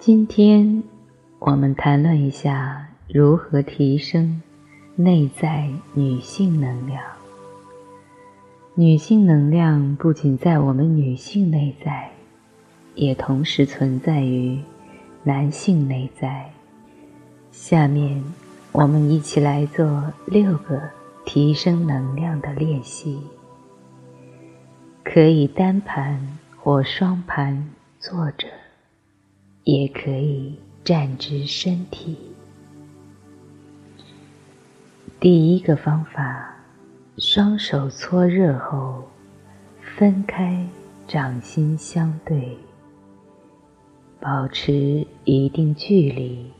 今天我们谈论一下如何提升内在女性能量。女性能量不仅在我们女性内在，也同时存在于男性内在。下面我们一起来做六个提升能量的练习，可以单盘或双盘坐着。也可以站直身体。第一个方法，双手搓热后，分开掌心相对，保持一定距离，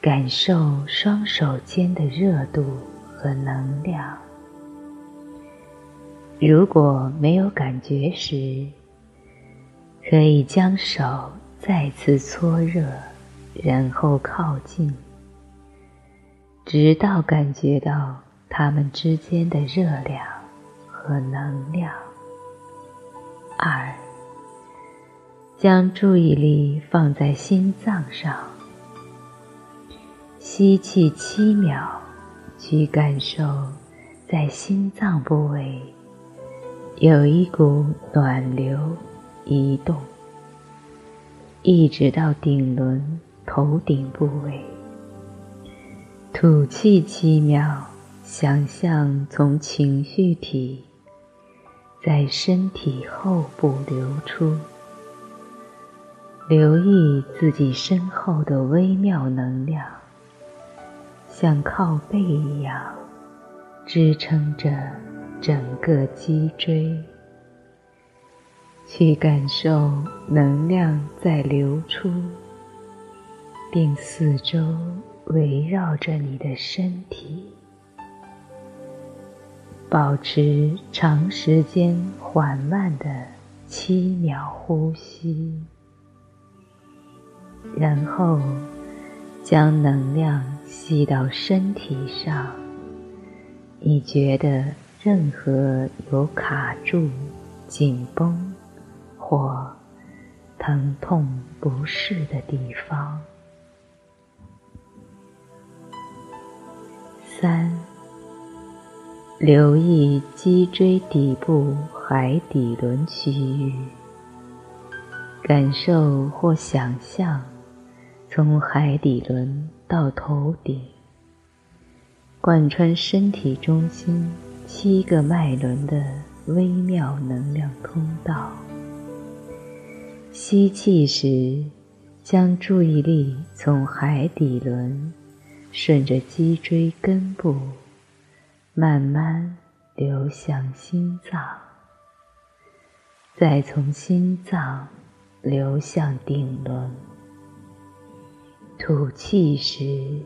感受双手间的热度和能量。如果没有感觉时，可以将手。再次搓热，然后靠近，直到感觉到它们之间的热量和能量。二，将注意力放在心脏上，吸气七秒，去感受在心脏部位有一股暖流移动。一直到顶轮头顶部位，吐气七秒，想象从情绪体在身体后部流出，留意自己身后的微妙能量，像靠背一样支撑着整个脊椎。去感受能量在流出，并四周围绕着你的身体，保持长时间缓慢的七秒呼吸，然后将能量吸到身体上。你觉得任何有卡住、紧绷。或疼痛不适的地方。三，留意脊椎底部海底轮区域，感受或想象从海底轮到头顶，贯穿身体中心七个脉轮的微妙能量通道。吸气时，将注意力从海底轮顺着脊椎根部慢慢流向心脏，再从心脏流向顶轮。吐气时，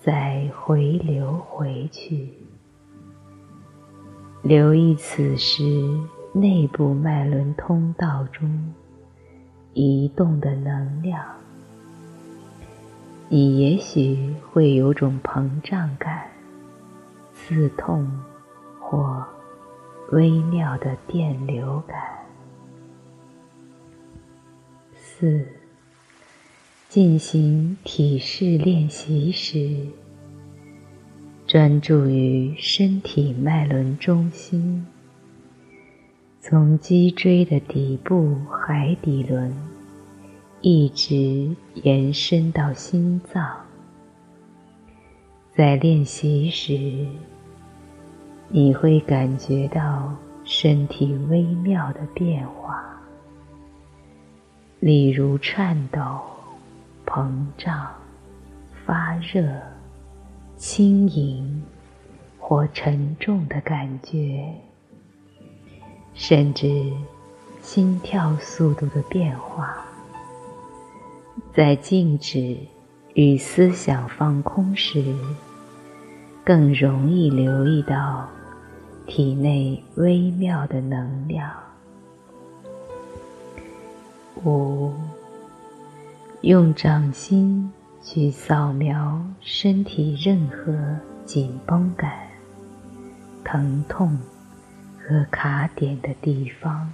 再回流回去。留意此时内部脉轮通道中。移动的能量，你也许会有种膨胀感、刺痛或微妙的电流感。四、进行体式练习时，专注于身体脉轮中心。从脊椎的底部海底轮，一直延伸到心脏。在练习时，你会感觉到身体微妙的变化，例如颤抖、膨胀、发热、轻盈或沉重的感觉。甚至心跳速度的变化，在静止与思想放空时，更容易留意到体内微妙的能量。五，用掌心去扫描身体任何紧绷感、疼痛。和卡点的地方，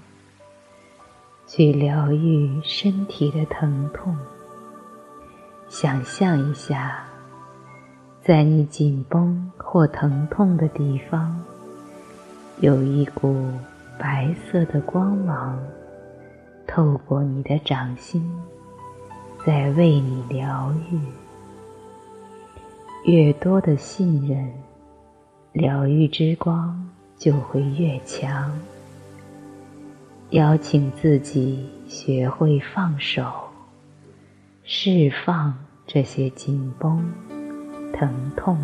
去疗愈身体的疼痛。想象一下，在你紧绷或疼痛的地方，有一股白色的光芒透过你的掌心，在为你疗愈。越多的信任，疗愈之光就会越强。邀请自己学会放手，释放这些紧绷、疼痛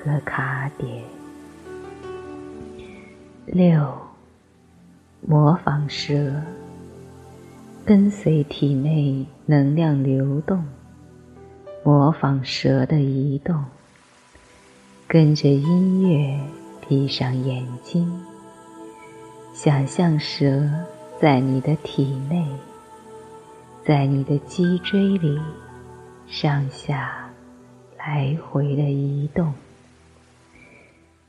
和卡点。六，模仿蛇，跟随体内能量流动。模仿蛇的移动，跟着音乐闭上眼睛，想象蛇在你的体内，在你的脊椎里上下来回的移动。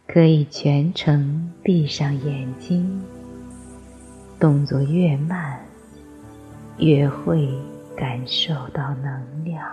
可以全程闭上眼睛，动作越慢，越会感受到能量。